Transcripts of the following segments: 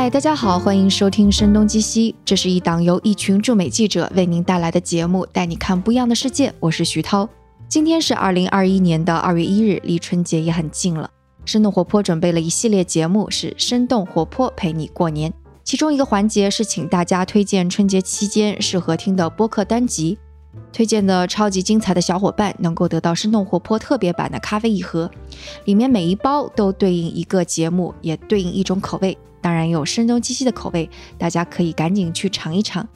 嗨，大家好，欢迎收听《声东击西》，这是一档由一群驻美记者为您带来的节目，带你看不一样的世界。我是徐涛，今天是二零二一年的二月一日，离春节也很近了。生动活泼准备了一系列节目，是生动活泼陪你过年。其中一个环节是请大家推荐春节期间适合听的播客单集。推荐的超级精彩的小伙伴能够得到生动活泼特别版的咖啡一盒，里面每一包都对应一个节目，也对应一种口味，当然有声东击西的口味，大家可以赶紧去尝一尝。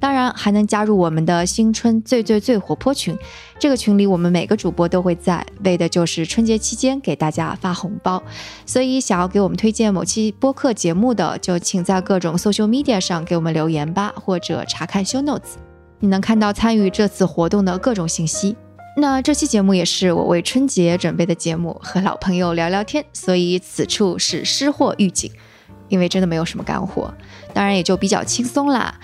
当然还能加入我们的新春最最最活泼群，这个群里我们每个主播都会在，为的就是春节期间给大家发红包。所以想要给我们推荐某期播客节目的，就请在各种 social media 上给我们留言吧，或者查看 show notes。你能看到参与这次活动的各种信息。那这期节目也是我为春节准备的节目，和老朋友聊聊天，所以此处是失货预警，因为真的没有什么干货，当然也就比较轻松啦。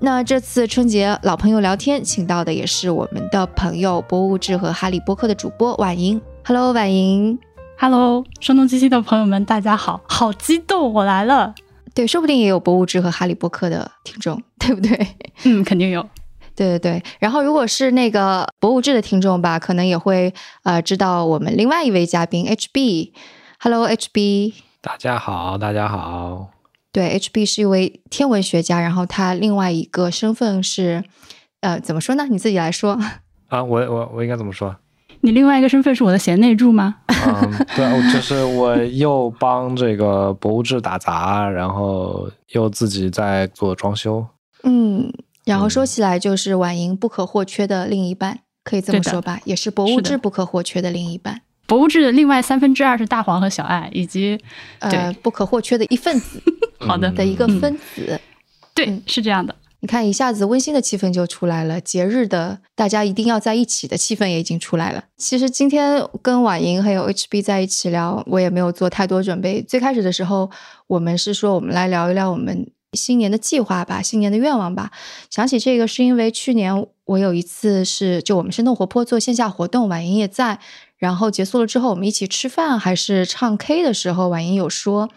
那这次春节老朋友聊天，请到的也是我们的朋友博物志和哈利波特的主播婉莹。Hello，婉莹。Hello，声东击西的朋友们，大家好，好激动，我来了。对，说不定也有博物志和哈利波特的听众，对不对？嗯，肯定有。对对对，然后如果是那个博物志的听众吧，可能也会呃知道我们另外一位嘉宾 HB。Hello，HB。大家好，大家好。对，HB 是一位天文学家，然后他另外一个身份是呃怎么说呢？你自己来说。啊，我我我应该怎么说？你另外一个身份是我的贤内助吗？嗯，对，就是我又帮这个博物志打杂，然后又自己在做装修。嗯。然后说起来，就是婉莹不可或缺的另一半，可以这么说吧，也是博物志不可或缺的另一半。博物志的另外三分之二是大黄和小爱，以及呃不可或缺的一份子。好的，的一个分子。对，是这样的。你看，一下子温馨的气氛就出来了，节日的大家一定要在一起的气氛也已经出来了。其实今天跟婉莹还有 HB 在一起聊，我也没有做太多准备。最开始的时候，我们是说我们来聊一聊我们。新年的计划吧，新年的愿望吧。想起这个，是因为去年我有一次是就我们生动活泼做线下活动，婉莹也在。然后结束了之后，我们一起吃饭还是唱 K 的时候，婉莹有说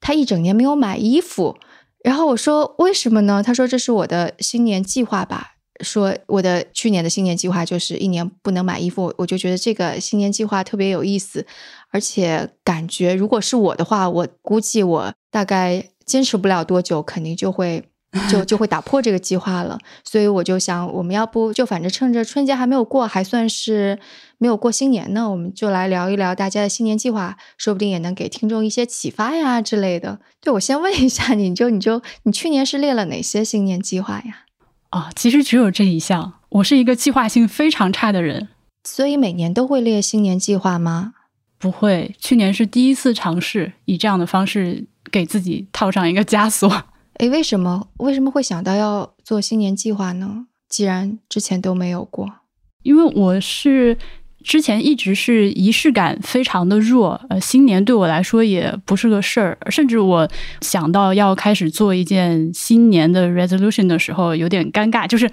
她一整年没有买衣服。然后我说为什么呢？她说这是我的新年计划吧。说我的去年的新年计划就是一年不能买衣服。我就觉得这个新年计划特别有意思，而且感觉如果是我的话，我估计我大概。坚持不了多久，肯定就会 就就会打破这个计划了。所以我就想，我们要不就反正趁着春节还没有过，还算是没有过新年呢，我们就来聊一聊大家的新年计划，说不定也能给听众一些启发呀之类的。对我先问一下，你就你就你去年是列了哪些新年计划呀？啊，其实只有这一项。我是一个计划性非常差的人，所以每年都会列新年计划吗？不会，去年是第一次尝试以这样的方式。给自己套上一个枷锁，哎，为什么为什么会想到要做新年计划呢？既然之前都没有过，因为我是之前一直是仪式感非常的弱，呃，新年对我来说也不是个事儿，甚至我想到要开始做一件新年的 resolution 的时候，有点尴尬，就是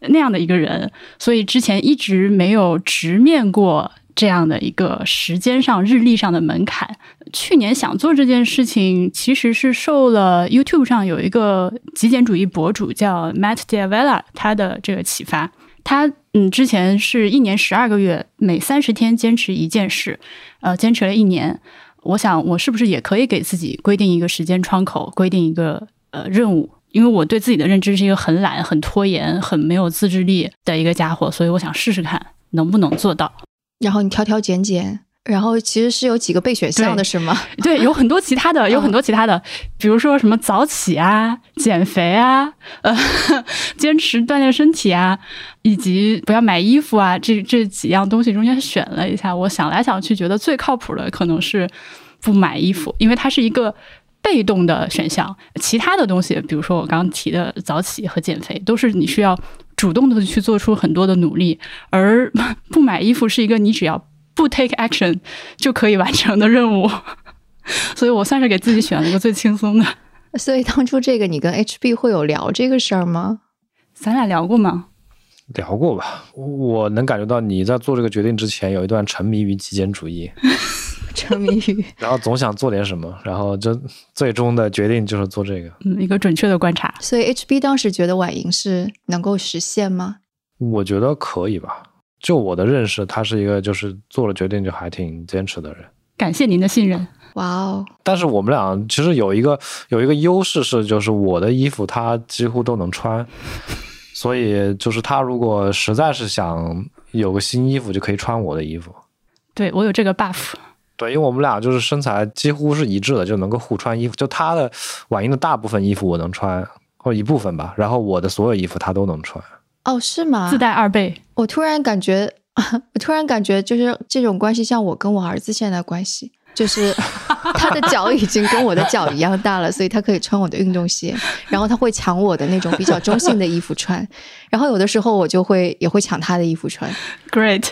那样的一个人，所以之前一直没有直面过。这样的一个时间上日历上的门槛，去年想做这件事情，其实是受了 YouTube 上有一个极简主义博主叫 Matt Diavella 他的这个启发。他嗯，之前是一年十二个月，每三十天坚持一件事，呃，坚持了一年。我想，我是不是也可以给自己规定一个时间窗口，规定一个呃任务？因为我对自己的认知是一个很懒、很拖延、很没有自制力的一个家伙，所以我想试试看能不能做到。然后你挑挑拣拣，然后其实是有几个备选项的是吗？对，有很多其他的，有很多其他的，比如说什么早起啊、减肥啊、呃，坚持锻炼身体啊，以及不要买衣服啊，这这几样东西中间选了一下，我想来想去，觉得最靠谱的可能是不买衣服，因为它是一个被动的选项。其他的东西，比如说我刚刚提的早起和减肥，都是你需要。主动的去做出很多的努力，而 不买衣服是一个你只要不 take action 就可以完成的任务，所以我算是给自己选了一个最轻松的。所以当初这个你跟 HB 会有聊这个事儿吗？咱俩聊过吗？聊过吧。我能感觉到你在做这个决定之前有一段沉迷于极简主义。沉迷于然后总想做点什么，然后就最终的决定就是做这个。嗯，一个准确的观察。所以 HB 当时觉得晚营是能够实现吗？我觉得可以吧。就我的认识，他是一个就是做了决定就还挺坚持的人。感谢您的信任。哇哦，但是我们俩其实有一个有一个优势是，就是我的衣服他几乎都能穿，所以就是他如果实在是想有个新衣服，就可以穿我的衣服。对我有这个 buff。对，因为我们俩就是身材几乎是一致的，就能够互穿衣服。就他的晚英的大部分衣服我能穿，或者一部分吧，然后我的所有衣服他都能穿。哦，是吗？自带二倍。我突然感觉，我突然感觉就是这种关系，像我跟我儿子现在的关系。就是他的脚已经跟我的脚一样大了，所以他可以穿我的运动鞋，然后他会抢我的那种比较中性的衣服穿，然后有的时候我就会也会抢他的衣服穿。Great。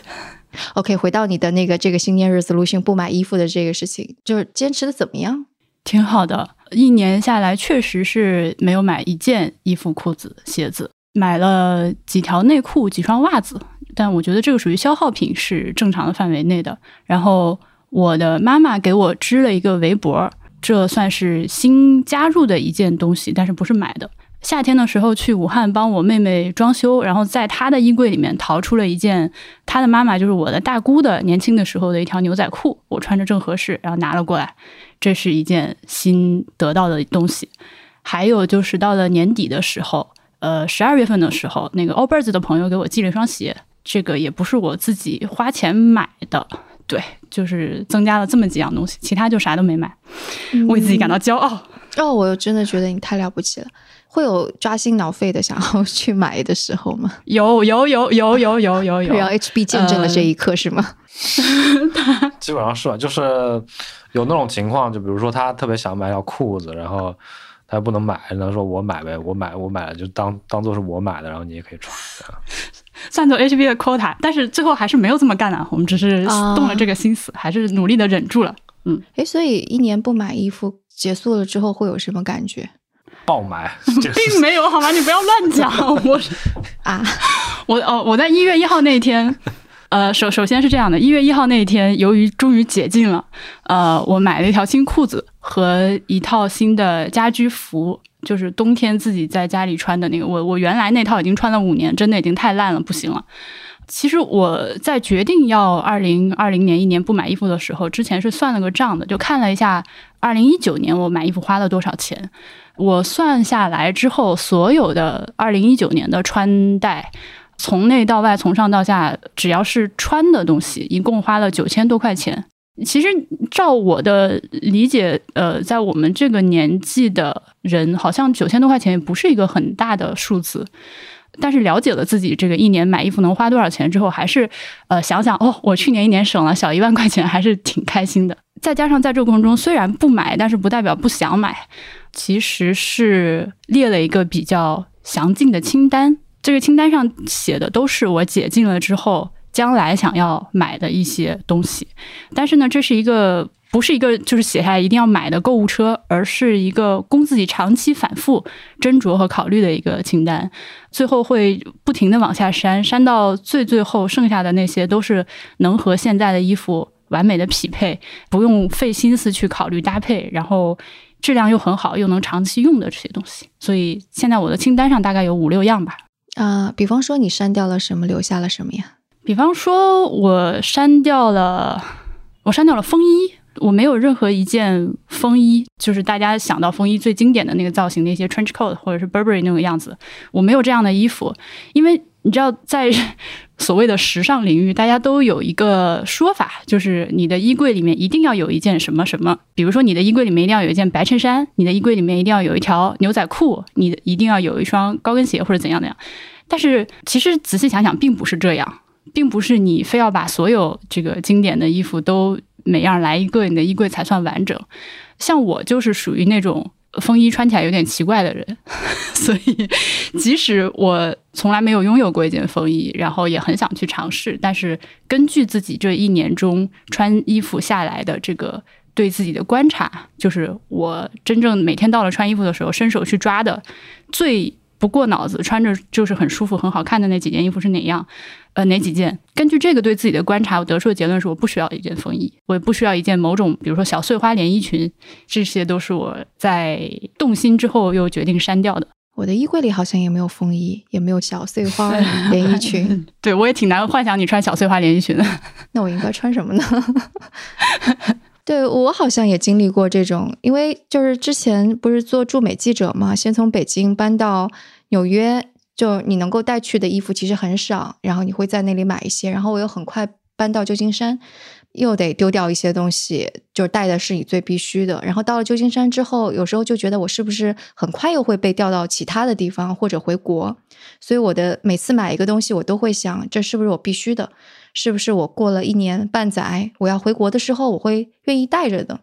OK，回到你的那个这个新年 resolution 不买衣服的这个事情，就是坚持的怎么样？挺好的，一年下来确实是没有买一件衣服、裤子、鞋子，买了几条内裤、几双袜子，但我觉得这个属于消耗品，是正常的范围内的。然后。我的妈妈给我织了一个围脖，这算是新加入的一件东西，但是不是买的。夏天的时候去武汉帮我妹妹装修，然后在她的衣柜里面淘出了一件她的妈妈，就是我的大姑的年轻的时候的一条牛仔裤，我穿着正合适，然后拿了过来。这是一件新得到的东西。还有就是到了年底的时候，呃，十二月份的时候，那个 Allbirds 的朋友给我寄了一双鞋，这个也不是我自己花钱买的。对，就是增加了这么几样东西，其他就啥都没买，为自己感到骄傲。哦，我真的觉得你太了不起了。会有抓心挠肺的想要去买的时候吗？有有有有有有有有。然后 HB 见证了这一刻是吗？基本上是吧，就是有那种情况，就比如说他特别想买条裤子，然后他不能买，然后说我买呗，我买我买了就当当做是我买的，然后你也可以穿。算作 HB 的 quota，但是最后还是没有这么干啊。我们只是动了这个心思，还是努力的忍住了。嗯，哎，所以一年不买衣服结束了之后会有什么感觉？爆买，并没有好吗？你不要乱讲。我啊，我哦，我在一月一号那一天，呃，首首先是这样的，一月一号那一天，由于终于解禁了，呃，我买了一条新裤子和一套新的家居服。就是冬天自己在家里穿的那个，我我原来那套已经穿了五年，真的已经太烂了，不行了。其实我在决定要二零二零年一年不买衣服的时候，之前是算了个账的，就看了一下二零一九年我买衣服花了多少钱。我算下来之后，所有的二零一九年的穿戴，从内到外，从上到下，只要是穿的东西，一共花了九千多块钱。其实，照我的理解，呃，在我们这个年纪的人，好像九千多块钱也不是一个很大的数字。但是了解了自己这个一年买衣服能花多少钱之后，还是呃想想哦，我去年一年省了小一万块钱，还是挺开心的。再加上在这个过程中，虽然不买，但是不代表不想买，其实是列了一个比较详尽的清单。这个清单上写的都是我解禁了之后。将来想要买的一些东西，但是呢，这是一个不是一个就是写下来一定要买的购物车，而是一个供自己长期反复斟酌和考虑的一个清单。最后会不停的往下删，删到最最后剩下的那些都是能和现在的衣服完美的匹配，不用费心思去考虑搭配，然后质量又很好，又能长期用的这些东西。所以现在我的清单上大概有五六样吧。啊，比方说你删掉了什么，留下了什么呀？比方说，我删掉了，我删掉了风衣，我没有任何一件风衣，就是大家想到风衣最经典的那个造型，那些 trench coat 或者是 Burberry 那个样子，我没有这样的衣服，因为你知道，在 所谓的时尚领域，大家都有一个说法，就是你的衣柜里面一定要有一件什么什么，比如说你的衣柜里面一定要有一件白衬衫，你的衣柜里面一定要有一条牛仔裤，你一定要有一双高跟鞋或者怎样怎样，但是其实仔细想想，并不是这样。并不是你非要把所有这个经典的衣服都每样来一个，你的衣柜才算完整。像我就是属于那种风衣穿起来有点奇怪的人，所以即使我从来没有拥有过一件风衣，然后也很想去尝试，但是根据自己这一年中穿衣服下来的这个对自己的观察，就是我真正每天到了穿衣服的时候，伸手去抓的最。不过脑子，穿着就是很舒服、很好看的那几件衣服是哪样？呃，哪几件？根据这个对自己的观察，我得出的结论是：我不需要一件风衣，我也不需要一件某种，比如说小碎花连衣裙，这些都是我在动心之后又决定删掉的。我的衣柜里好像也没有风衣，也没有小碎花 连衣裙。对我也挺难幻想你穿小碎花连衣裙的。那我应该穿什么呢？对我好像也经历过这种，因为就是之前不是做驻美记者嘛，先从北京搬到纽约，就你能够带去的衣服其实很少，然后你会在那里买一些，然后我又很快搬到旧金山，又得丢掉一些东西，就带的是你最必须的。然后到了旧金山之后，有时候就觉得我是不是很快又会被调到其他的地方或者回国，所以我的每次买一个东西，我都会想这是不是我必须的。是不是我过了一年半载，我要回国的时候，我会愿意带着的？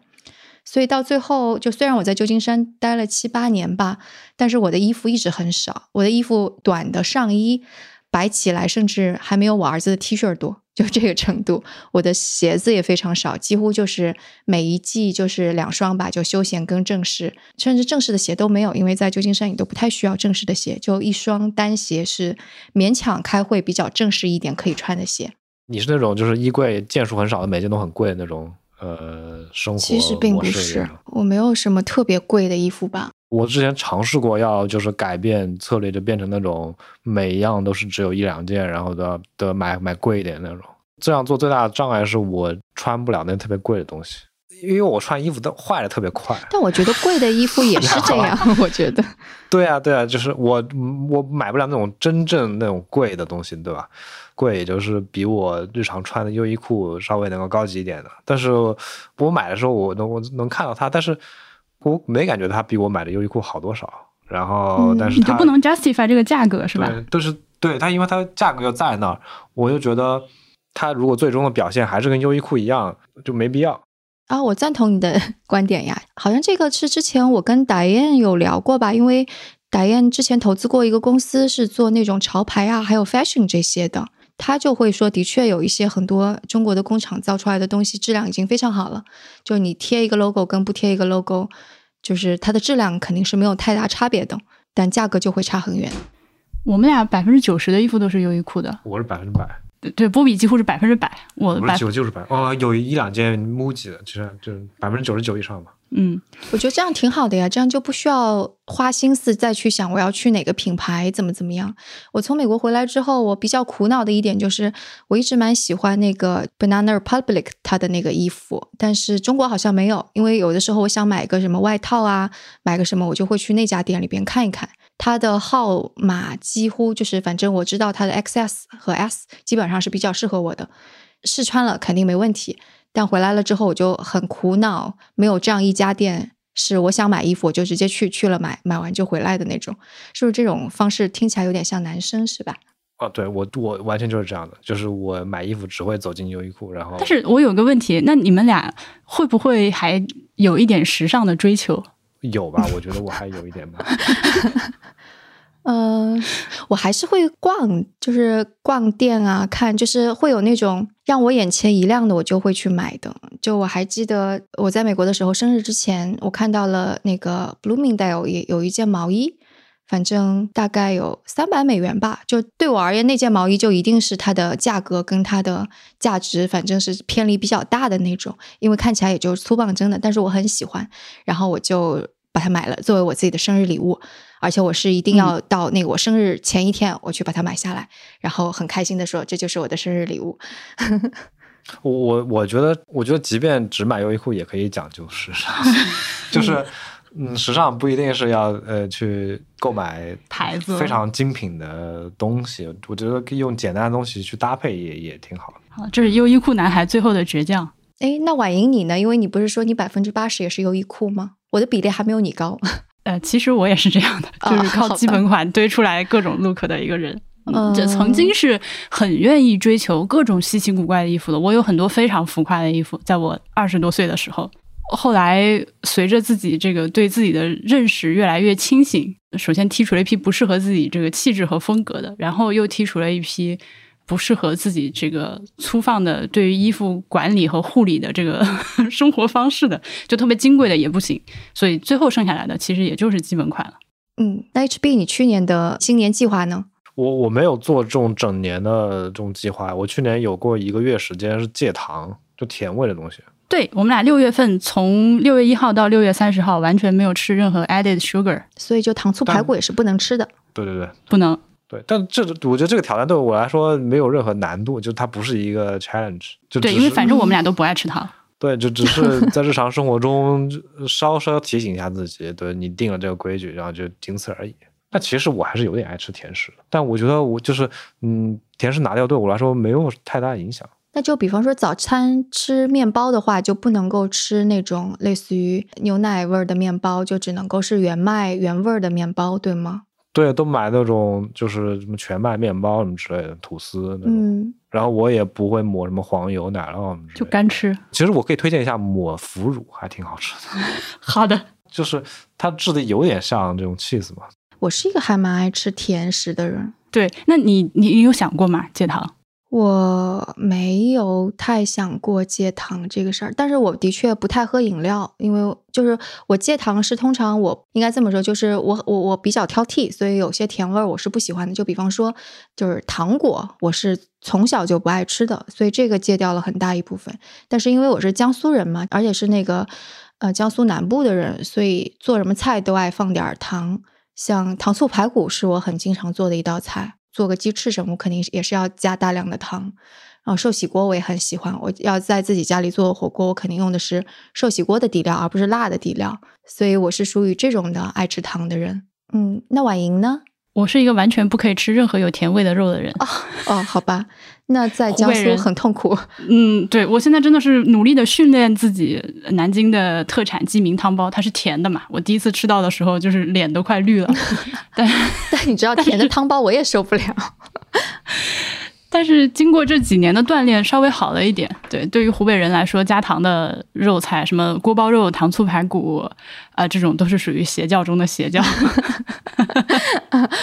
所以到最后，就虽然我在旧金山待了七八年吧，但是我的衣服一直很少。我的衣服短的上衣摆起来，甚至还没有我儿子的 T 恤多，就这个程度。我的鞋子也非常少，几乎就是每一季就是两双吧，就休闲跟正式，甚至正式的鞋都没有，因为在旧金山你都不太需要正式的鞋，就一双单鞋是勉强开会比较正式一点可以穿的鞋。你是那种就是衣柜件数很少的，每件都很贵的那种，呃，生活其实并不是，我没有什么特别贵的衣服吧。我之前尝试过要就是改变策略，就变成那种每一样都是只有一两件，然后的的买买贵一点那种。这样做最大的障碍是我穿不了那特别贵的东西，因为我穿衣服都坏的特别快。但我觉得贵的衣服也是这样，我觉得。对啊，对啊，就是我我买不了那种真正那种贵的东西，对吧？贵也就是比我日常穿的优衣库稍微能够高级一点的，但是我买的时候我能我能看到它，但是我没感觉它比我买的优衣库好多少。然后，但是你就不能 justify 这个价格是吧？对，都是对它，因为它价格又在那儿，我就觉得它如果最终的表现还是跟优衣库一样，就没必要。啊，我赞同你的 观点呀，好像这个是之前我跟达燕有聊过吧，因为达燕之前投资过一个公司，是做那种潮牌啊，还有 fashion 这些的。他就会说，的确有一些很多中国的工厂造出来的东西质量已经非常好了。就你贴一个 logo 跟不贴一个 logo，就是它的质量肯定是没有太大差别的，但价格就会差很远。我们俩百分之九十的衣服都是优衣库的，我是百分之百。对，波比几乎是百分之百。我百九就是百哦，有一两件 MUJI 的，其实就是百分之九十九以上吧。嗯，我觉得这样挺好的呀，这样就不需要花心思再去想我要去哪个品牌怎么怎么样。我从美国回来之后，我比较苦恼的一点就是，我一直蛮喜欢那个 Banana Republic 它的那个衣服，但是中国好像没有。因为有的时候我想买个什么外套啊，买个什么，我就会去那家店里边看一看。它的号码几乎就是，反正我知道它的 XS 和 S 基本上是比较适合我的，试穿了肯定没问题。但回来了之后，我就很苦恼，没有这样一家店是我想买衣服我就直接去去了买，买完就回来的那种。是不是这种方式听起来有点像男生是吧？哦，对我我完全就是这样的，就是我买衣服只会走进优衣库，然后。但是我有个问题，那你们俩会不会还有一点时尚的追求？有吧，我觉得我还有一点吧。嗯，我还是会逛，就是逛店啊，看，就是会有那种让我眼前一亮的，我就会去买的。就我还记得我在美国的时候，生日之前，我看到了那个 Bloomingdale 也有一件毛衣，反正大概有三百美元吧。就对我而言，那件毛衣就一定是它的价格跟它的价值，反正是偏离比较大的那种，因为看起来也就是粗棒针的，但是我很喜欢，然后我就把它买了，作为我自己的生日礼物。而且我是一定要到那个我生日前一天，我去把它买下来，然后很开心的说这就是我的生日礼物。我我我觉得，我觉得即便只买优衣库也可以讲究时尚，就是嗯，时尚不一定是要呃去购买牌子非常精品的东西，我觉得可以用简单的东西去搭配也也挺好的。好，这是优衣库男孩最后的倔强。哎，那婉莹你呢？因为你不是说你百分之八十也是优衣库吗？我的比例还没有你高。呃，其实我也是这样的，就是靠基本款堆出来各种 look 的一个人。嗯这曾经是很愿意追求各种稀奇古怪的衣服的。我有很多非常浮夸的衣服，在我二十多岁的时候。后来随着自己这个对自己的认识越来越清醒，首先剔除了一批不适合自己这个气质和风格的，然后又剔除了一批。不适合自己这个粗放的对于衣服管理和护理的这个 生活方式的，就特别金贵的也不行，所以最后剩下来的其实也就是基本款了。嗯，那 HB 你去年的新年计划呢？我我没有做这种整年的这种计划，我去年有过一个月时间是戒糖，就甜味的东西。对我们俩六月份从六月一号到六月三十号完全没有吃任何 added sugar，所以就糖醋排骨也是不能吃的。对对对不能。对，但这我觉得这个挑战对我来说没有任何难度，就它不是一个 challenge，就对，只是因为反正我们俩都不爱吃糖。对，就只是在日常生活中稍稍提醒一下自己，对你定了这个规矩，然后就仅此而已。但其实我还是有点爱吃甜食的，但我觉得我就是嗯，甜食拿掉对我来说没有太大影响。那就比方说早餐吃面包的话，就不能够吃那种类似于牛奶味儿的面包，就只能够是原麦原味儿的面包，对吗？对，都买那种就是什么全麦面包什么之类的吐司那种，嗯，然后我也不会抹什么黄油、奶酪什么之类的。就干吃。其实我可以推荐一下抹腐乳，还挺好吃的，好的，就是它质地有点像这种 cheese 嘛。我是一个还蛮爱吃甜食的人，对，那你你你有想过吗？戒糖？我没有太想过戒糖这个事儿，但是我的确不太喝饮料，因为就是我戒糖是通常我应该这么说，就是我我我比较挑剔，所以有些甜味儿我是不喜欢的。就比方说，就是糖果，我是从小就不爱吃的，所以这个戒掉了很大一部分。但是因为我是江苏人嘛，而且是那个呃江苏南部的人，所以做什么菜都爱放点糖。像糖醋排骨是我很经常做的一道菜，做个鸡翅什么，我肯定也是要加大量的汤。然后寿喜锅我也很喜欢，我要在自己家里做火锅，我肯定用的是寿喜锅的底料，而不是辣的底料。所以我是属于这种的爱吃糖的人。嗯，那婉莹呢？我是一个完全不可以吃任何有甜味的肉的人。哦，好吧，那在江苏很痛苦。嗯，对我现在真的是努力的训练自己。南京的特产鸡鸣汤包，它是甜的嘛？我第一次吃到的时候，就是脸都快绿了。但但你知道甜的汤包我也受不了。但是经过这几年的锻炼，稍微好了一点。对，对于湖北人来说，加糖的肉菜，什么锅包肉、糖醋排骨，啊、这种都是属于邪教中的邪教。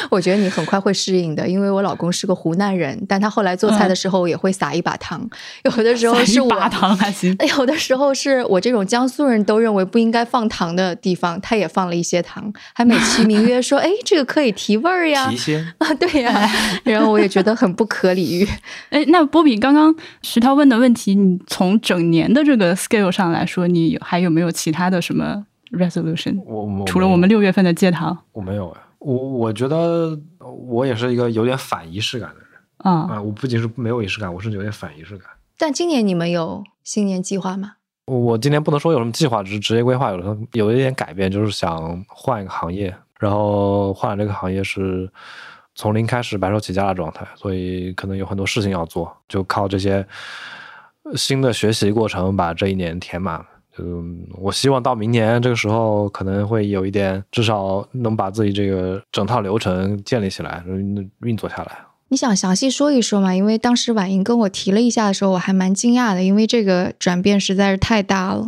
我觉得你很快会适应的，因为我老公是个湖南人，但他后来做菜的时候也会撒一把糖，有的时候是我撒一把糖还行。有的时候是我这种江苏人都认为不应该放糖的地方，他也放了一些糖，还美其名曰说：“ 哎，这个可以提味儿呀。提鲜，”啊，对呀，然后我也觉得很不可理喻。哎，那波比刚刚石涛问的问题，你从整年的这个 scale 上来说，你还有没有其他的什么 resolution？我我除了我们六月份的戒糖我没有哎，我我觉得我也是一个有点反仪式感的人啊，啊，我不仅是没有仪式感，我甚至有点反仪式感。但今年你们有新年计划吗？我我今年不能说有什么计划，只是职业规划有的有一点改变，就是想换一个行业，然后换这个行业是从零开始白手起家的状态，所以可能有很多事情要做，就靠这些新的学习过程把这一年填满。嗯，我希望到明年这个时候可能会有一点，至少能把自己这个整套流程建立起来，运运作下来。你想详细说一说吗？因为当时婉莹跟我提了一下的时候，我还蛮惊讶的，因为这个转变实在是太大了。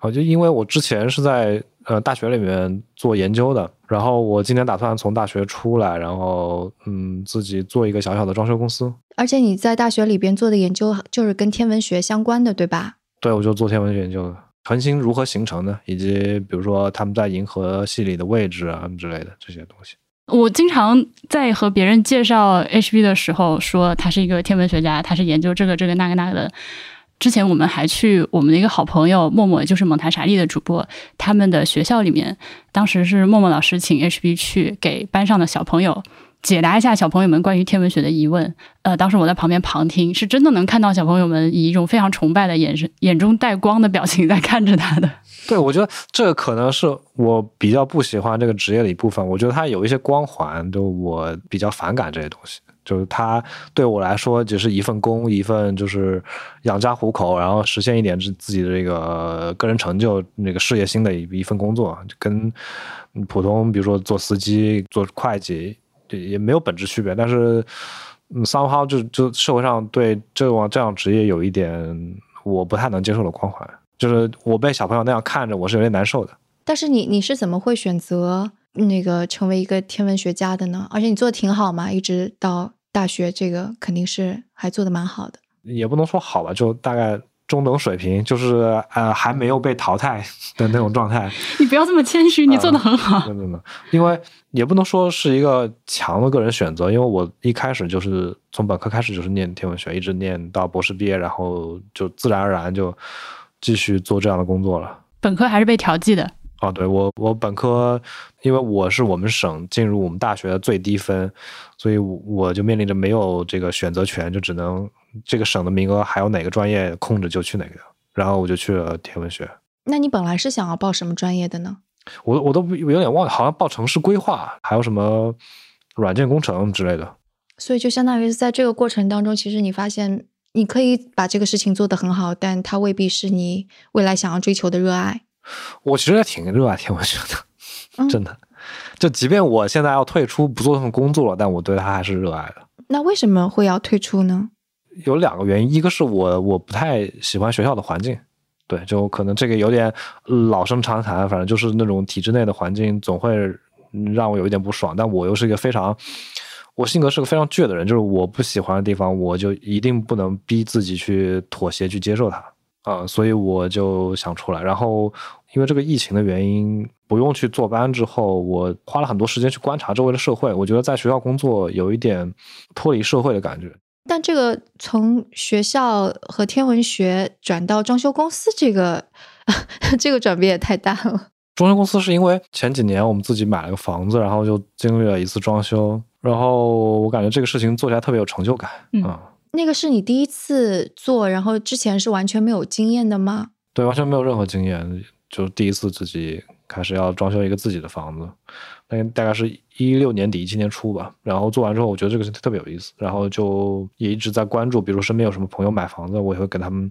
哦，就因为我之前是在呃大学里面做研究的，然后我今年打算从大学出来，然后嗯自己做一个小小的装修公司。而且你在大学里边做的研究就是跟天文学相关的，对吧？对，我就做天文学研究的，恒星如何形成的，以及比如说他们在银河系里的位置啊之类的这些东西。我经常在和别人介绍 HB 的时候说，他是一个天文学家，他是研究这个这个那个那个的。之前我们还去我们的一个好朋友默默，就是蒙台傻利的主播，他们的学校里面，当时是默默老师请 HB 去给班上的小朋友解答一下小朋友们关于天文学的疑问。呃，当时我在旁边旁听，是真的能看到小朋友们以一种非常崇拜的眼神、眼中带光的表情在看着他的。对，我觉得这可能是我比较不喜欢这个职业的一部分。我觉得它有一些光环，就我比较反感这些东西。就是它对我来说只是一份工，一份就是养家糊口，然后实现一点自自己的这个个人成就、那个事业心的一一份工作，就跟普通比如说做司机、做会计，也没有本质区别。但是，嗯，somehow 就就社会上对这种这样职业有一点我不太能接受的光环，就是我被小朋友那样看着，我是有点难受的。但是你你是怎么会选择那个成为一个天文学家的呢？而且你做的挺好嘛，一直到大学这个肯定是还做的蛮好的。也不能说好吧，就大概中等水平，就是呃还没有被淘汰 的那种状态。你不要这么谦虚，你做的很好。因为也不能说是一个强的个人选择，因为我一开始就是从本科开始就是念天文学，一直念到博士毕业，然后就自然而然就继续做这样的工作了。本科还是被调剂的。哦，对我我本科，因为我是我们省进入我们大学的最低分，所以我就面临着没有这个选择权，就只能这个省的名额还有哪个专业空着就去哪个，然后我就去了天文学。那你本来是想要报什么专业的呢？我我都有点忘了，好像报城市规划，还有什么软件工程之类的。所以就相当于是在这个过程当中，其实你发现你可以把这个事情做得很好，但它未必是你未来想要追求的热爱。我其实也挺热爱天文学的，真的。就即便我现在要退出不做这份工作了，但我对它还是热爱的。那为什么会要退出呢？有两个原因，一个是我我不太喜欢学校的环境，对，就可能这个有点老生常谈，反正就是那种体制内的环境总会让我有一点不爽。但我又是一个非常，我性格是个非常倔的人，就是我不喜欢的地方，我就一定不能逼自己去妥协去接受它啊，所以我就想出来，然后。因为这个疫情的原因，不用去坐班之后，我花了很多时间去观察周围的社会。我觉得在学校工作有一点脱离社会的感觉。但这个从学校和天文学转到装修公司，这个 这个转变也太大了。装修公司是因为前几年我们自己买了个房子，然后就经历了一次装修，然后我感觉这个事情做起来特别有成就感。嗯，那个是你第一次做，然后之前是完全没有经验的吗？对，完全没有任何经验。就第一次自己开始要装修一个自己的房子，那大概是一六年底一七年初吧。然后做完之后，我觉得这个事情特别有意思，然后就也一直在关注，比如身边有什么朋友买房子，我也会给他们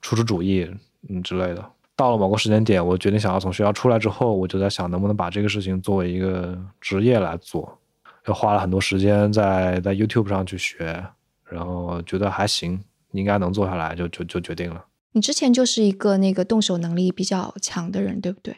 出出主意，嗯之类的。到了某个时间点，我决定想要从学校出来之后，我就在想能不能把这个事情作为一个职业来做，又花了很多时间在在 YouTube 上去学，然后觉得还行，应该能做下来，就就就决定了。你之前就是一个那个动手能力比较强的人，对不对？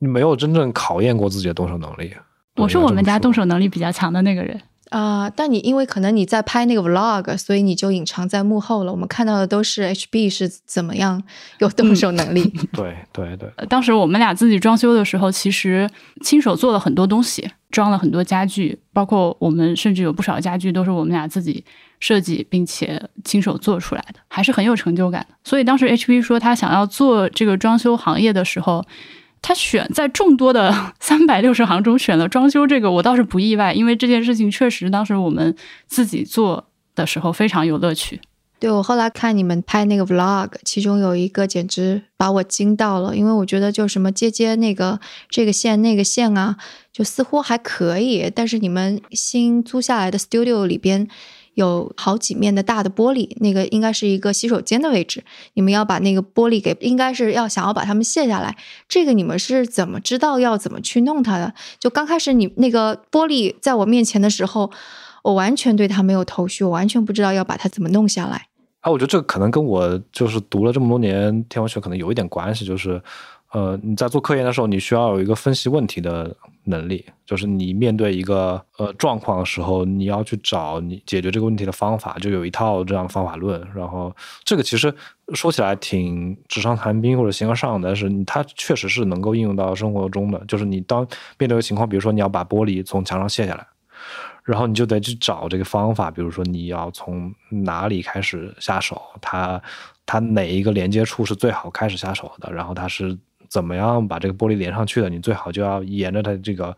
你没有真正考验过自己的动手能力。我是我们家动手能力比较强的那个人啊。但你因为可能你在拍那个 vlog，所以你就隐藏在幕后了。我们看到的都是 HB 是怎么样有动手能力。对对对。当时我们俩自己装修的时候，其实亲手做了很多东西，装了很多家具，包括我们甚至有不少家具都是我们俩自己。设计并且亲手做出来的，还是很有成就感的。所以当时 HB 说他想要做这个装修行业的时候，他选在众多的 三百六十行中选了装修这个，我倒是不意外，因为这件事情确实当时我们自己做的时候非常有乐趣。对我后来看你们拍那个 Vlog，其中有一个简直把我惊到了，因为我觉得就什么接接那个这个线那个线啊，就似乎还可以，但是你们新租下来的 Studio 里边。有好几面的大的玻璃，那个应该是一个洗手间的位置。你们要把那个玻璃给，应该是要想要把它们卸下来。这个你们是怎么知道要怎么去弄它的？就刚开始你那个玻璃在我面前的时候，我完全对它没有头绪，我完全不知道要把它怎么弄下来。啊，我觉得这个可能跟我就是读了这么多年天文学可能有一点关系，就是。呃，你在做科研的时候，你需要有一个分析问题的能力，就是你面对一个呃状况的时候，你要去找你解决这个问题的方法，就有一套这样的方法论。然后这个其实说起来挺纸上谈兵或者形而上的，但是它确实是能够应用到生活中的。就是你当面对的情况，比如说你要把玻璃从墙上卸下来，然后你就得去找这个方法，比如说你要从哪里开始下手，它它哪一个连接处是最好开始下手的，然后它是。怎么样把这个玻璃连上去的？你最好就要沿着它这个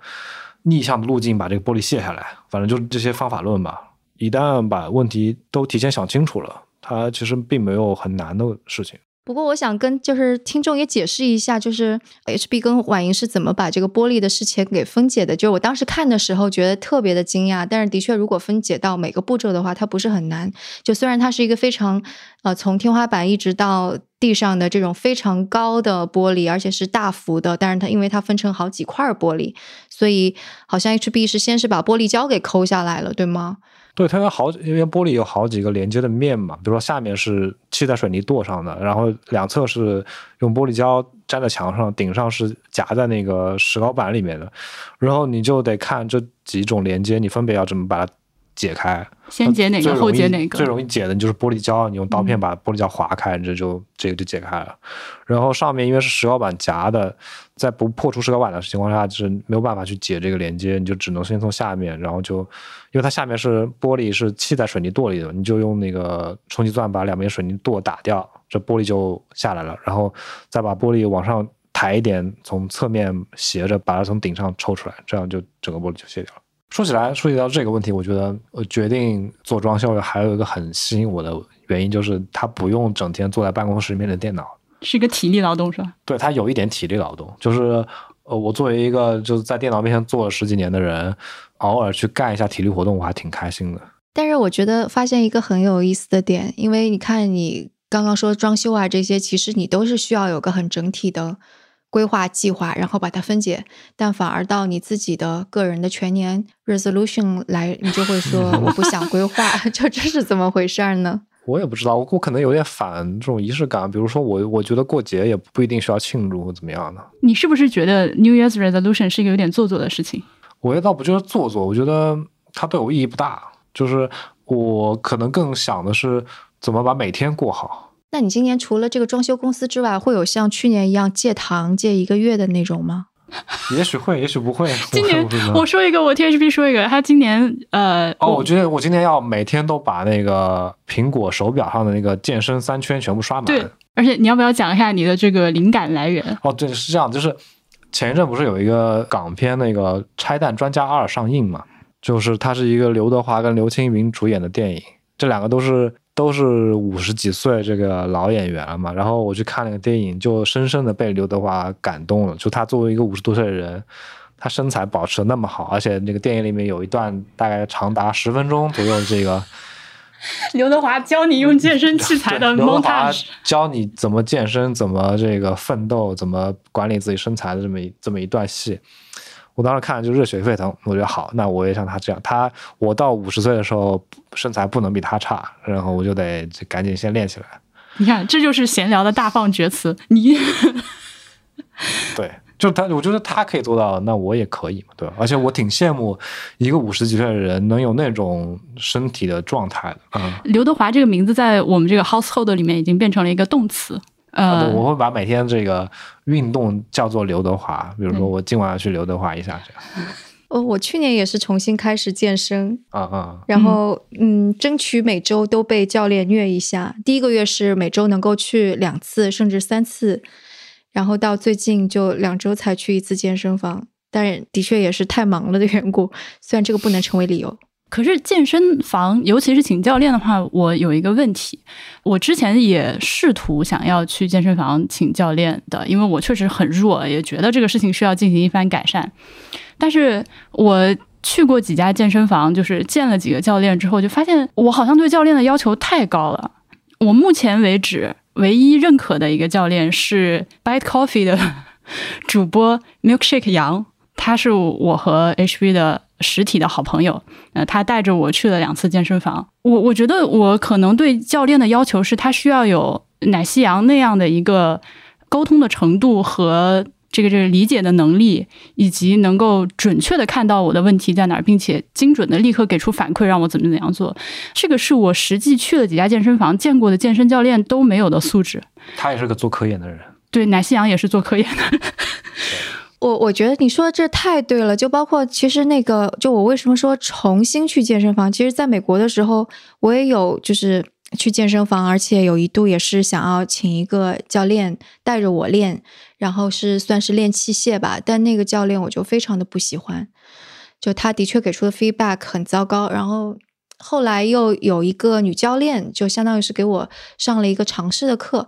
逆向的路径把这个玻璃卸下来。反正就是这些方法论吧。一旦把问题都提前想清楚了，它其实并没有很难的事情。不过，我想跟就是听众也解释一下，就是 HB 跟婉莹是怎么把这个玻璃的事情给分解的。就是我当时看的时候觉得特别的惊讶，但是的确，如果分解到每个步骤的话，它不是很难。就虽然它是一个非常呃从天花板一直到地上的这种非常高的玻璃，而且是大幅的，但是它因为它分成好几块玻璃，所以好像 HB 是先是把玻璃胶给抠下来了，对吗？对，它有好，因为玻璃有好几个连接的面嘛，比如说下面是砌在水泥垛上的，然后两侧是用玻璃胶粘在墙上，顶上是夹在那个石膏板里面的，然后你就得看这几种连接，你分别要怎么把它解开。先解哪个后解哪个？最容易解的，就是玻璃胶，你用刀片把玻璃胶划开，这就这个就解开了。然后上面因为是石膏板夹的，在不破除石膏板的情况下，就是没有办法去解这个连接，你就只能先从下面，然后就因为它下面是玻璃是砌在水泥垛里的，你就用那个冲击钻把两边水泥垛打掉，这玻璃就下来了，然后再把玻璃往上抬一点，从侧面斜着把它从顶上抽出来，这样就整个玻璃就卸掉了。说起来，说起到这个问题，我觉得我决定做装修还有一个很吸引我的原因，就是它不用整天坐在办公室里面的电脑，是一个体力劳动是吧？对，它有一点体力劳动，就是呃，我作为一个就是在电脑面前坐了十几年的人，偶尔去干一下体力活动，我还挺开心的。但是我觉得发现一个很有意思的点，因为你看你刚刚说装修啊这些，其实你都是需要有个很整体的。规划计划，然后把它分解，但反而到你自己的个人的全年 resolution 来，你就会说 我不想规划，就这是怎么回事呢？我也不知道，我我可能有点反这种仪式感，比如说我我觉得过节也不一定需要庆祝或怎么样的。你是不是觉得 New Year's resolution 是一个有点做作的事情？我也倒不觉得做作，我觉得它对我意义不大，就是我可能更想的是怎么把每天过好。那你今年除了这个装修公司之外，会有像去年一样借糖借一个月的那种吗？也许会，也许不会。今年我说一个，我 T H P 说一个，他今年呃，哦，我觉得我今年要每天都把那个苹果手表上的那个健身三圈全部刷满。对，而且你要不要讲一下你的这个灵感来源？哦，对，是这样，就是前一阵不是有一个港片那个《拆弹专家二》上映嘛？就是它是一个刘德华跟刘青云主演的电影，这两个都是。都是五十几岁这个老演员了嘛，然后我去看那个电影，就深深的被刘德华感动了。就他作为一个五十多岁的人，他身材保持的那么好，而且那个电影里面有一段大概长达十分钟左右，这个 刘德华教你用健身器材的，刘德华教你怎么健身，怎么这个奋斗，怎么管理自己身材的这么一这么一段戏。我当时看就热血沸腾，我觉得好，那我也像他这样，他我到五十岁的时候身材不能比他差，然后我就得赶紧先练起来。你看，这就是闲聊的大放厥词。你 对，就他，我觉得他可以做到，那我也可以嘛，对吧？而且我挺羡慕一个五十几岁的人能有那种身体的状态的。嗯，刘德华这个名字在我们这个 household 里面已经变成了一个动词。呃，我会把每天这个运动叫做刘德华，比如说我今晚要去刘德华一下，这样。哦，我去年也是重新开始健身，啊啊，然后嗯，争取每周都被教练虐一下。第一个月是每周能够去两次甚至三次，然后到最近就两周才去一次健身房，但是的确也是太忙了的缘故。虽然这个不能成为理由。可是健身房，尤其是请教练的话，我有一个问题。我之前也试图想要去健身房请教练的，因为我确实很弱，也觉得这个事情需要进行一番改善。但是我去过几家健身房，就是见了几个教练之后，就发现我好像对教练的要求太高了。我目前为止唯一认可的一个教练是 Bite Coffee 的主播 Milkshake 杨，他是我和 HB 的。实体的好朋友，呃，他带着我去了两次健身房。我我觉得我可能对教练的要求是他需要有奶昔羊那样的一个沟通的程度和这个这个理解的能力，以及能够准确的看到我的问题在哪儿，并且精准的立刻给出反馈，让我怎么怎么样做。这个是我实际去了几家健身房见过的健身教练都没有的素质。他也是个做科研的人，对，奶昔羊也是做科研的。我我觉得你说的这太对了，就包括其实那个，就我为什么说重新去健身房？其实在美国的时候，我也有就是去健身房，而且有一度也是想要请一个教练带着我练，然后是算是练器械吧。但那个教练我就非常的不喜欢，就他的确给出的 feedback 很糟糕。然后后来又有一个女教练，就相当于是给我上了一个尝试的课。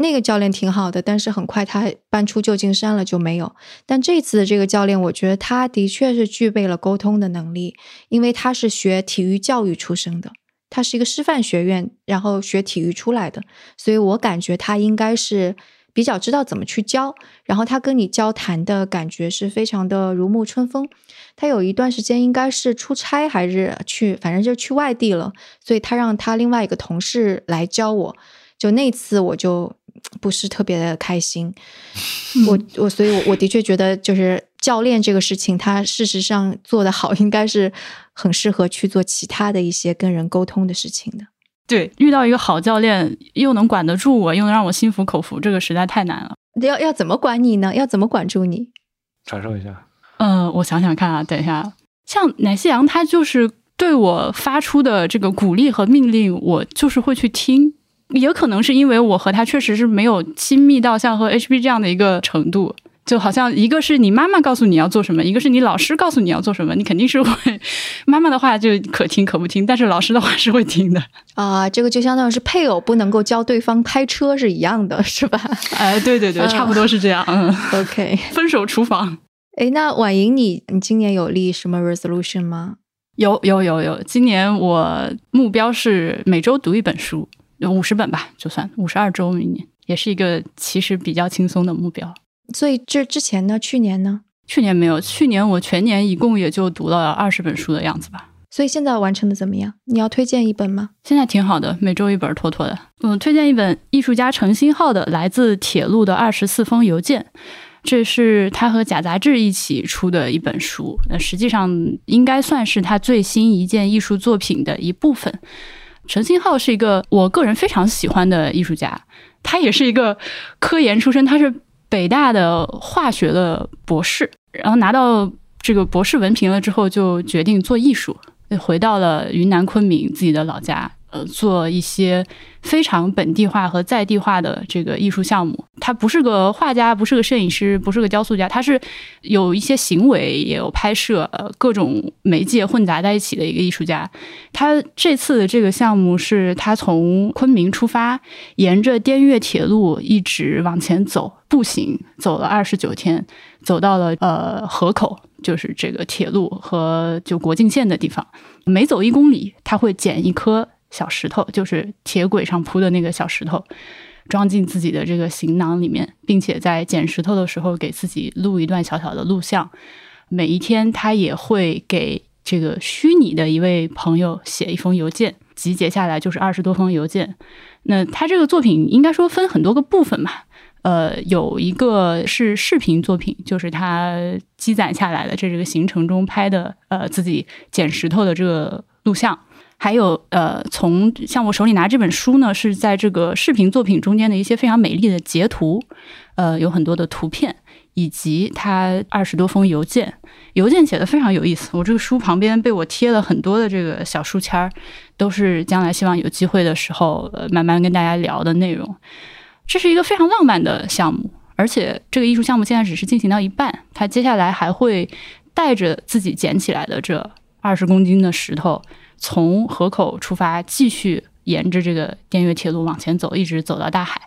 那个教练挺好的，但是很快他搬出旧金山了就没有。但这次的这个教练，我觉得他的确是具备了沟通的能力，因为他是学体育教育出身的，他是一个师范学院，然后学体育出来的，所以我感觉他应该是比较知道怎么去教。然后他跟你交谈的感觉是非常的如沐春风。他有一段时间应该是出差还是去，反正就去外地了，所以他让他另外一个同事来教我。就那次我就。不是特别的开心。我我所以，我我的确觉得，就是教练这个事情，他事实上做得好，应该是很适合去做其他的一些跟人沟通的事情的。对，遇到一个好教练，又能管得住我，又能让我心服口服，这个实在太难了。要要怎么管你呢？要怎么管住你？传授一下。嗯，我想想看啊，等一下，像奶昔羊，他就是对我发出的这个鼓励和命令，我就是会去听。也可能是因为我和他确实是没有亲密到像和 HB 这样的一个程度，就好像一个是你妈妈告诉你要做什么，一个是你老师告诉你要做什么，你肯定是会妈妈的话就可听可不听，但是老师的话是会听的啊。这个就相当于是配偶不能够教对方开车是一样的，是吧？哎，对对对，差不多是这样。嗯，OK，分手厨房。哎，那婉莹，你你今年有立什么 resolution 吗？有有有有，今年我目标是每周读一本书。五十本吧，就算五十二周，明年也是一个其实比较轻松的目标。所以这之前呢，去年呢？去年没有，去年我全年一共也就读了二十本书的样子吧。所以现在完成的怎么样？你要推荐一本吗？现在挺好的，每周一本，妥妥的。嗯，推荐一本艺术家程新浩的《来自铁路的二十四封邮件》，这是他和假杂志一起出的一本书。那实际上应该算是他最新一件艺术作品的一部分。陈星浩是一个我个人非常喜欢的艺术家，他也是一个科研出身，他是北大的化学的博士，然后拿到这个博士文凭了之后，就决定做艺术，回到了云南昆明自己的老家。呃，做一些非常本地化和在地化的这个艺术项目。他不是个画家，不是个摄影师，不是个雕塑家，他是有一些行为，也有拍摄，呃，各种媒介混杂在一起的一个艺术家。他这次的这个项目是他从昆明出发，沿着滇越铁路一直往前走，步行走了二十九天，走到了呃河口，就是这个铁路和就国境线的地方。每走一公里，他会捡一颗。小石头就是铁轨上铺的那个小石头，装进自己的这个行囊里面，并且在捡石头的时候给自己录一段小小的录像。每一天，他也会给这个虚拟的一位朋友写一封邮件，集结下来就是二十多封邮件。那他这个作品应该说分很多个部分吧，呃，有一个是视频作品，就是他积攒下来的这这个行程中拍的，呃，自己捡石头的这个录像。还有呃，从像我手里拿这本书呢，是在这个视频作品中间的一些非常美丽的截图，呃，有很多的图片，以及他二十多封邮件，邮件写的非常有意思。我这个书旁边被我贴了很多的这个小书签儿，都是将来希望有机会的时候，呃，慢慢跟大家聊的内容。这是一个非常浪漫的项目，而且这个艺术项目现在只是进行到一半，他接下来还会带着自己捡起来的这二十公斤的石头。从河口出发，继续沿着这个滇越铁路往前走，一直走到大海。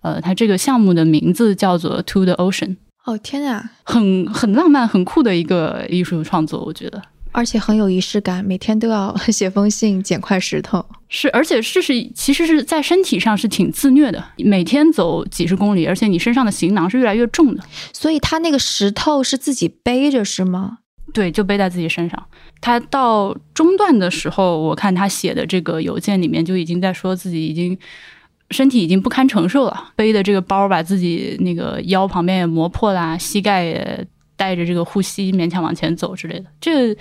呃，它这个项目的名字叫做 To the Ocean。哦天啊，很很浪漫、很酷的一个艺术创作，我觉得，而且很有仪式感，每天都要写封信、捡块石头。是，而且这是其实是在身体上是挺自虐的，每天走几十公里，而且你身上的行囊是越来越重的。所以他那个石头是自己背着是吗？对，就背在自己身上。他到中段的时候，我看他写的这个邮件里面就已经在说自己已经身体已经不堪承受了，背的这个包把自己那个腰旁边也磨破啦，膝盖也带着这个护膝勉强往前走之类的。这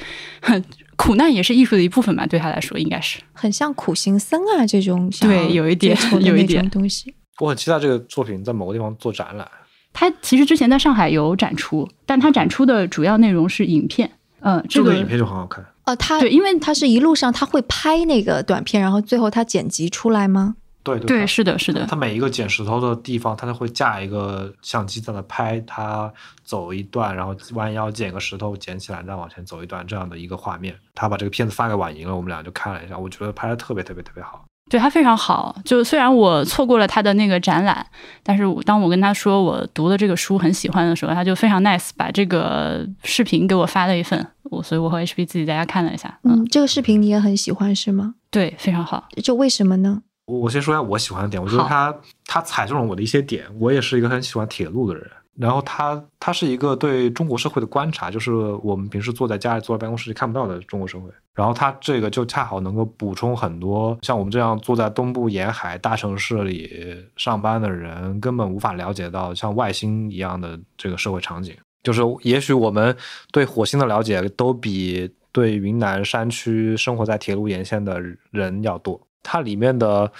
苦难也是艺术的一部分吧？对他来说，应该是很像苦行僧啊这种。对，有一点，有一点东西。我很期待这个作品在某个地方做展览。他其实之前在上海有展出，但他展出的主要内容是影片。嗯，这个影片就很好看。哦，他对，因为他是一路上他会拍那个短片，然后最后他剪辑出来吗？对对，是的，是的。他每一个捡石头的地方，他都会架一个相机在那拍他走一段，然后弯腰捡个石头捡起来，再往前走一段这样的一个画面。他把这个片子发给婉莹了，我们俩就看了一下，我觉得拍的特别特别特别好。对他非常好，就虽然我错过了他的那个展览，但是当我跟他说我读了这个书很喜欢的时候，他就非常 nice，把这个视频给我发了一份，我所以我和 HB 自己在家看了一下。嗯，这个视频你也很喜欢是吗？对，非常好。就为什么呢？我我先说一下我喜欢的点，我觉得他他踩中了我的一些点。我也是一个很喜欢铁路的人，然后它它是一个对中国社会的观察，就是我们平时坐在家里、坐在办公室里看不到的中国社会。然后它这个就恰好能够补充很多像我们这样坐在东部沿海大城市里上班的人根本无法了解到像外星一样的这个社会场景。就是也许我们对火星的了解都比对云南山区生活在铁路沿线的人要多。它里面的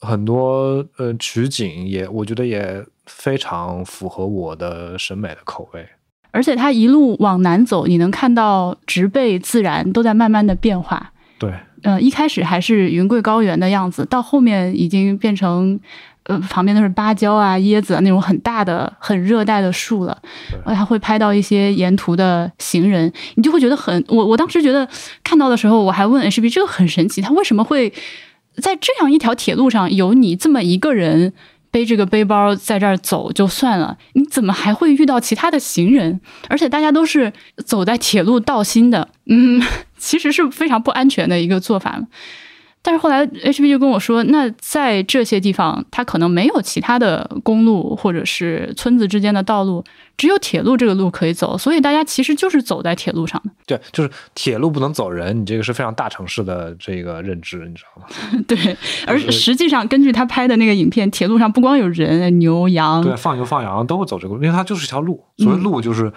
很多呃取景也，我觉得也非常符合我的审美的口味。而且它一路往南走，你能看到植被、自然都在慢慢的变化。对，呃，一开始还是云贵高原的样子，到后面已经变成，呃，旁边都是芭蕉啊、椰子啊那种很大的、很热带的树了。对还会拍到一些沿途的行人，你就会觉得很，我我当时觉得看到的时候，我还问 HB 这个很神奇，他为什么会在这样一条铁路上有你这么一个人？背这个背包在这儿走就算了，你怎么还会遇到其他的行人？而且大家都是走在铁路道心的，嗯，其实是非常不安全的一个做法。但是后来 HB 就跟我说，那在这些地方，它可能没有其他的公路或者是村子之间的道路，只有铁路这个路可以走，所以大家其实就是走在铁路上的。对，就是铁路不能走人，你这个是非常大城市的这个认知，你知道吗？对，而实际上根据他拍的那个影片，铁路上不光有人、牛、羊，对，放牛放羊都会走这个路，因为它就是一条路，所谓路就是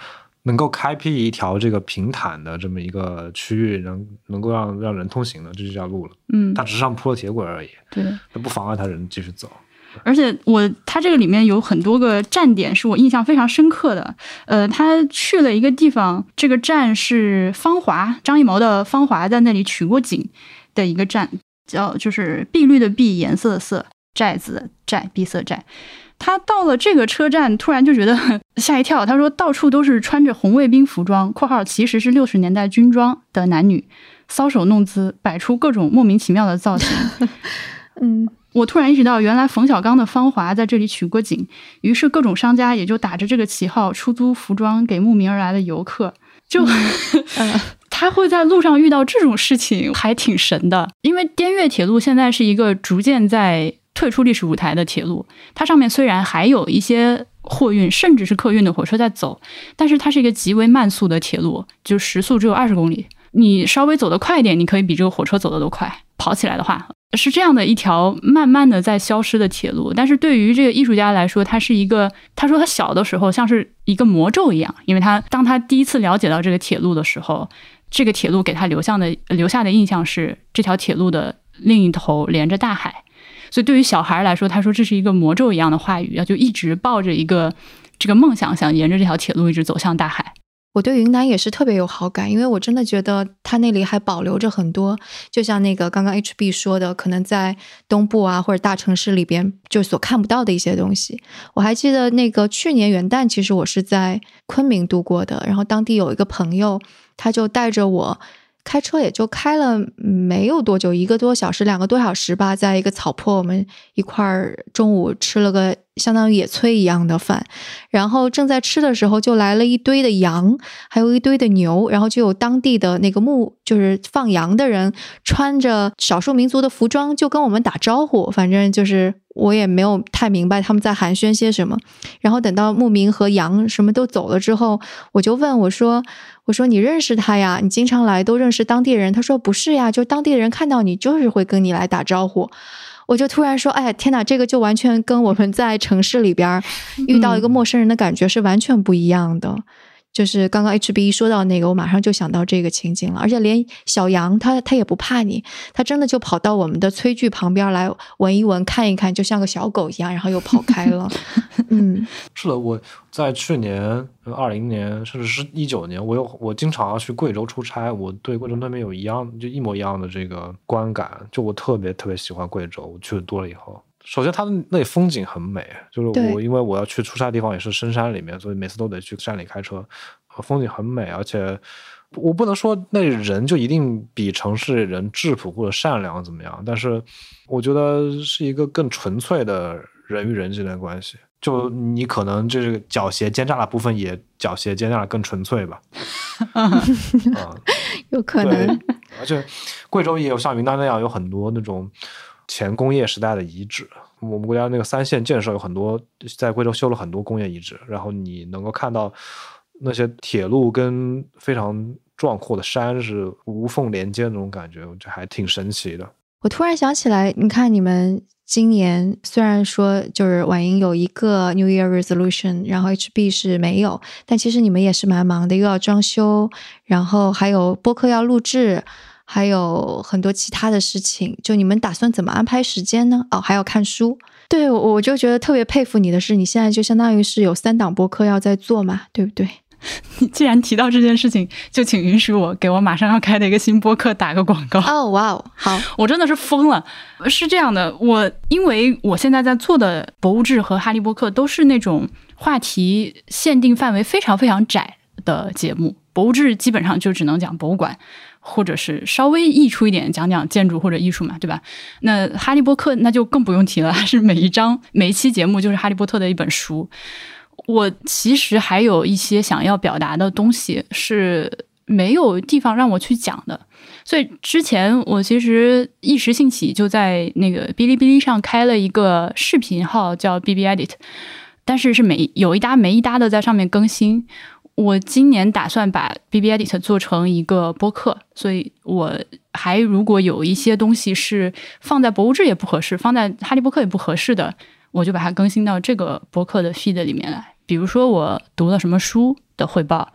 能够开辟一条这个平坦的这么一个区域，能能够让让人通行的，这就叫路了。嗯，它只是上铺了铁轨而已，对。它不妨碍他人继续走。而且我它这个里面有很多个站点是我印象非常深刻的。呃，他去了一个地方，这个站是芳华张艺谋的《芳华》在那里取过景的一个站，叫就是碧绿的碧，颜色的色，寨子寨，碧色寨。他到了这个车站，突然就觉得吓一跳。他说，到处都是穿着红卫兵服装（括号其实是六十年代军装）的男女，搔首弄姿，摆出各种莫名其妙的造型。嗯，我突然意识到，原来冯小刚的《芳华》在这里取过景，于是各种商家也就打着这个旗号出租服装给慕名而来的游客。就、他会在路上遇到这种事情，还挺神的。因为滇越铁路现在是一个逐渐在退出历史舞台的铁路，它上面虽然还有一些货运甚至是客运的火车在走，但是它是一个极为慢速的铁路，就时速只有二十公里。你稍微走得快一点，你可以比这个火车走得都快。跑起来的话，是这样的一条慢慢的在消失的铁路。但是对于这个艺术家来说，它是一个，他说他小的时候像是一个魔咒一样，因为他当他第一次了解到这个铁路的时候，这个铁路给他留下的留下的印象是这条铁路的另一头连着大海。所以对于小孩来说，他说这是一个魔咒一样的话语啊，就一直抱着一个这个梦想，想沿着这条铁路一直走向大海。我对云南也是特别有好感，因为我真的觉得它那里还保留着很多，就像那个刚刚 HB 说的，可能在东部啊或者大城市里边就所看不到的一些东西。我还记得那个去年元旦，其实我是在昆明度过的，然后当地有一个朋友，他就带着我。开车也就开了没有多久，一个多小时、两个多小时吧，在一个草坡，我们一块儿中午吃了个相当于野炊一样的饭，然后正在吃的时候，就来了一堆的羊，还有一堆的牛，然后就有当地的那个牧，就是放羊的人，穿着少数民族的服装，就跟我们打招呼，反正就是我也没有太明白他们在寒暄些什么。然后等到牧民和羊什么都走了之后，我就问我说。我说你认识他呀？你经常来，都认识当地人。他说不是呀，就当地人看到你就是会跟你来打招呼。我就突然说，哎，天哪，这个就完全跟我们在城市里边遇到一个陌生人的感觉是完全不一样的。就是刚刚 HB 一说到那个，我马上就想到这个情景了。而且连小羊，它它也不怕你，它真的就跑到我们的炊具旁边来闻一闻、看一看，就像个小狗一样，然后又跑开了。嗯，是的，我在去年二零年，甚至是一九年，我有我经常要去贵州出差，我对贵州那边有一样就一模一样的这个观感，就我特别特别喜欢贵州，我去的多了以后。首先，它的那里风景很美，就是我因为我要去出差的地方也是深山里面，所以每次都得去山里开车，风景很美，而且我不能说那人就一定比城市人质朴或者善良怎么样，但是我觉得是一个更纯粹的人与人之间的关系。就你可能这个狡黠奸诈的部分也狡黠奸诈的更纯粹吧，啊，有可能。而且贵州也有像云南那样有很多那种。前工业时代的遗址，我们国家那个三线建设有很多在贵州修了很多工业遗址，然后你能够看到那些铁路跟非常壮阔的山是无缝连接那种感觉，我觉得还挺神奇的。我突然想起来，你看你们今年虽然说就是晚英有一个 New Year Resolution，然后 HB 是没有，但其实你们也是蛮忙的，又要装修，然后还有播客要录制，还有很多其他的事情。就你们打算怎么安排时间呢？哦，还要看书。对，我就觉得特别佩服你的是，你现在就相当于是有三档播客要在做嘛，对不对？你既然提到这件事情，就请允许我给我马上要开的一个新播客打个广告。哦，哇哦，好，我真的是疯了。是这样的，我因为我现在在做的博物志和哈利波特都是那种话题限定范围非常非常窄的节目，博物志基本上就只能讲博物馆，或者是稍微溢出一点讲讲建筑或者艺术嘛，对吧？那哈利波特那就更不用提了，是每一章每一期节目就是哈利波特的一本书。我其实还有一些想要表达的东西是没有地方让我去讲的，所以之前我其实一时兴起就在那个哔哩哔哩上开了一个视频号，叫 B B Edit，但是是每有一搭没一搭的在上面更新。我今年打算把 B B Edit 做成一个播客，所以我还如果有一些东西是放在博物志也不合适，放在哈利波特也不合适的，我就把它更新到这个播客的 feed 里面来。比如说我读了什么书的汇报，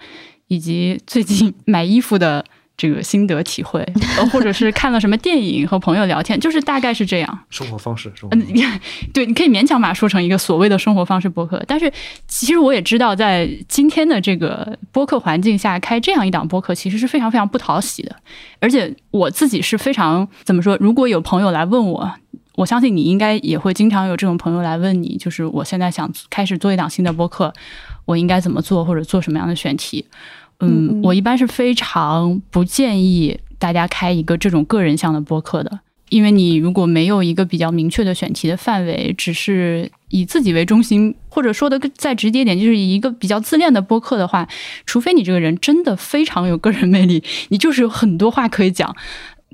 以及最近 买衣服的这个心得体会，或者是看了什么电影和朋友聊天，就是大概是这样。生活方式，嗯，对，你可以勉强把它说成一个所谓的生活方式播客。但是其实我也知道，在今天的这个播客环境下开这样一档播客，其实是非常非常不讨喜的。而且我自己是非常怎么说？如果有朋友来问我。我相信你应该也会经常有这种朋友来问你，就是我现在想开始做一档新的播客，我应该怎么做，或者做什么样的选题？嗯，我一般是非常不建议大家开一个这种个人向的播客的，因为你如果没有一个比较明确的选题的范围，只是以自己为中心，或者说的再直接一点，就是以一个比较自恋的播客的话，除非你这个人真的非常有个人魅力，你就是有很多话可以讲。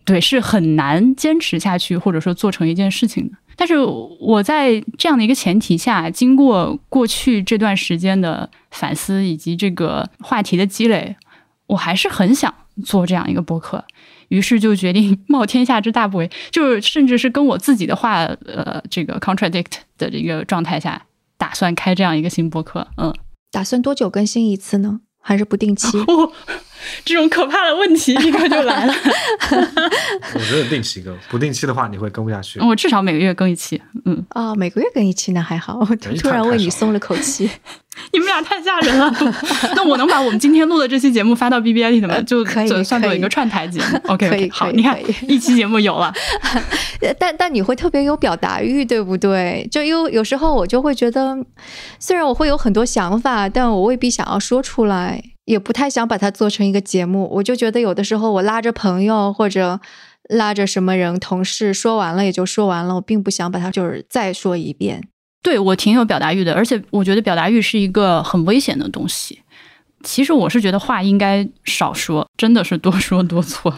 对，是很难坚持下去，或者说做成一件事情的。但是我在这样的一个前提下，经过过去这段时间的反思以及这个话题的积累，我还是很想做这样一个播客。于是就决定 冒天下之大不韪，就是甚至是跟我自己的话，呃，这个 contradict 的这个状态下，打算开这样一个新播客。嗯，打算多久更新一次呢？还是不定期？这种可怕的问题立刻就来了。我觉得定期更，不定期的话你会更不下去。我至少每个月更一期。嗯，啊，每个月更一期那还好。我突然为你松了口气。你们俩太吓人了。那我能把我们今天录的这期节目发到 B B I 里的吗？就可以算作一个串台节目。OK，可以。好，你看一期节目有了。但但你会特别有表达欲，对不对？就有有时候我就会觉得，虽然我会有很多想法，但我未必想要说出来。也不太想把它做成一个节目，我就觉得有的时候我拉着朋友或者拉着什么人同事说完了也就说完了，我并不想把它就是再说一遍。对我挺有表达欲的，而且我觉得表达欲是一个很危险的东西。其实我是觉得话应该少说，真的是多说多错。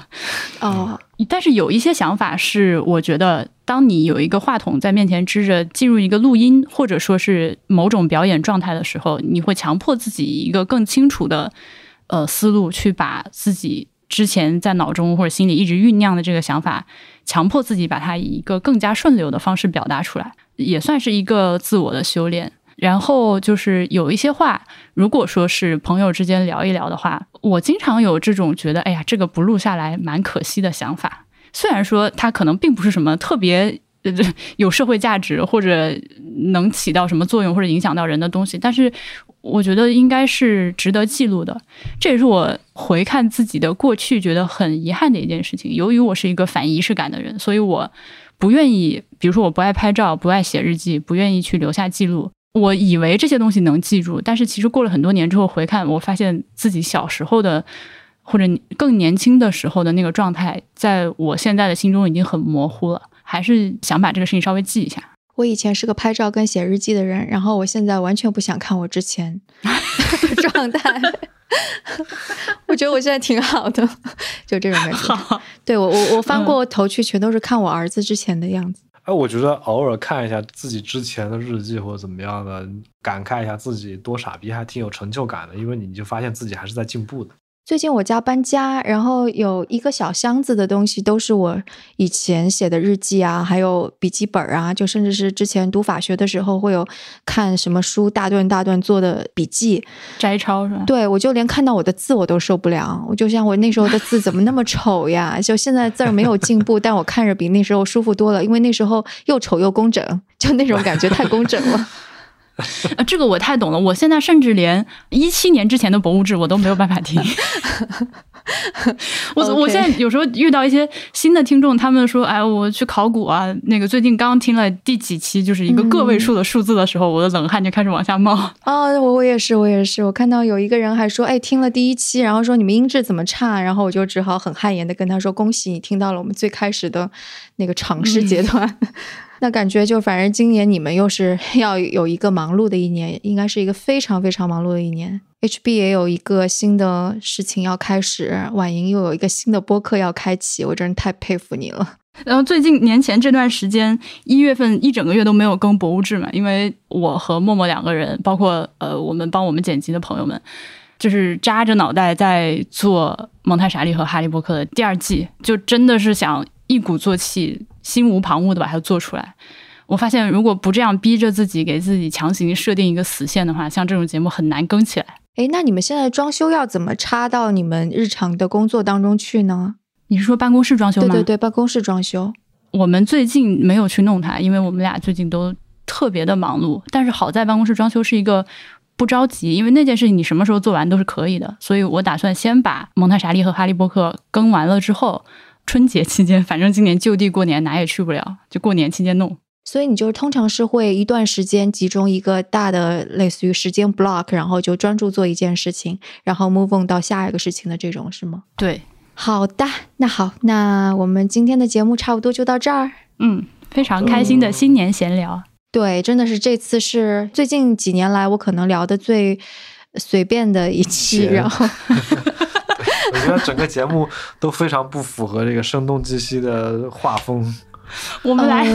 哦，但是有一些想法是，我觉得当你有一个话筒在面前支着，进入一个录音或者说是某种表演状态的时候，你会强迫自己一个更清楚的呃思路，去把自己之前在脑中或者心里一直酝酿的这个想法，强迫自己把它以一个更加顺流的方式表达出来，也算是一个自我的修炼。然后就是有一些话，如果说是朋友之间聊一聊的话，我经常有这种觉得，哎呀，这个不录下来蛮可惜的想法。虽然说它可能并不是什么特别 有社会价值或者能起到什么作用或者影响到人的东西，但是我觉得应该是值得记录的。这也是我回看自己的过去觉得很遗憾的一件事情。由于我是一个反仪式感的人，所以我不愿意，比如说我不爱拍照，不爱写日记，不愿意去留下记录。我以为这些东西能记住，但是其实过了很多年之后回看，我发现自己小时候的或者更年轻的时候的那个状态，在我现在的心中已经很模糊了。还是想把这个事情稍微记一下。我以前是个拍照跟写日记的人，然后我现在完全不想看我之前的状态。我觉得我现在挺好的，就这种感觉。对我我我翻过头去，全都是看我儿子之前的样子。哎，我觉得偶尔看一下自己之前的日记或者怎么样的，感慨一下自己多傻逼，还挺有成就感的，因为你就发现自己还是在进步的。最近我家搬家，然后有一个小箱子的东西，都是我以前写的日记啊，还有笔记本啊，就甚至是之前读法学的时候会有看什么书大段大段做的笔记、摘抄是吧？对，我就连看到我的字我都受不了，我就像我那时候的字怎么那么丑呀？就现在字儿没有进步，但我看着比那时候舒服多了，因为那时候又丑又工整，就那种感觉太工整了。啊，这个我太懂了。我现在甚至连一七年之前的博物志我都没有办法听。我我现在有时候遇到一些新的听众，他们说：“哎，我去考古啊，那个最近刚听了第几期，就是一个个位数的数字的时候，我的冷汗就开始往下冒。”啊，我我也是，我也是。我看到有一个人还说：“哎，听了第一期，然后说你们音质怎么差？”然后我就只好很汗颜的跟他说：“恭喜你听到了我们最开始的那个尝试阶段。”那感觉就反正今年你们又是 要有一个忙碌的一年，应该是一个非常非常忙碌的一年。HB 也有一个新的事情要开始，婉莹又有一个新的播客要开启，我真是太佩服你了。然后最近年前这段时间，一月份一整个月都没有更博物志嘛，因为我和默默两个人，包括呃我们帮我们剪辑的朋友们，就是扎着脑袋在做《蒙太莎利》和《哈利波特》的第二季，就真的是想一鼓作气。心无旁骛的把它做出来。我发现，如果不这样逼着自己，给自己强行设定一个死线的话，像这种节目很难更起来。哎，那你们现在装修要怎么插到你们日常的工作当中去呢？你是说办公室装修吗？对对对，办公室装修。我们最近没有去弄它，因为我们俩最近都特别的忙碌。但是好在办公室装修是一个不着急，因为那件事情你什么时候做完都是可以的。所以我打算先把蒙太莎利和哈利波特更完了之后。春节期间，反正今年就地过年，哪也去不了，就过年期间弄。所以你就是通常是会一段时间集中一个大的类似于时间 block，然后就专注做一件事情，然后 move on 到下一个事情的这种是吗？对，好的，那好，那我们今天的节目差不多就到这儿。嗯，非常开心的新年闲聊。对，真的是这次是最近几年来我可能聊的最随便的一期，然后。我觉得整个节目都非常不符合这个声东击西的画风。我们来，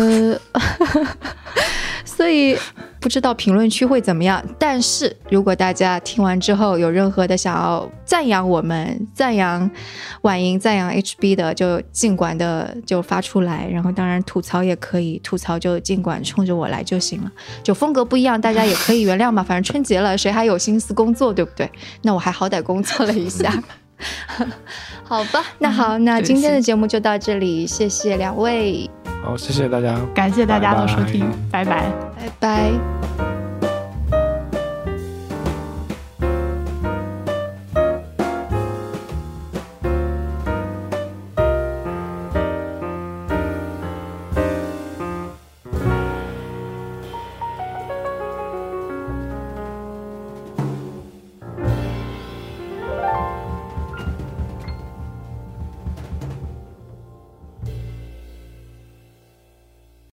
所以不知道评论区会怎么样。但是如果大家听完之后有任何的想要赞扬我们、赞扬婉莹、赞扬 HB 的，就尽管的就发出来。然后当然吐槽也可以，吐槽就尽管冲着我来就行了。就风格不一样，大家也可以原谅嘛。反正春节了，谁还有心思工作，对不对？那我还好歹工作了一下。好吧，那好，那今天的节目就到这里，谢谢两位。好，谢谢大家，感谢大家的收听，拜拜，拜拜。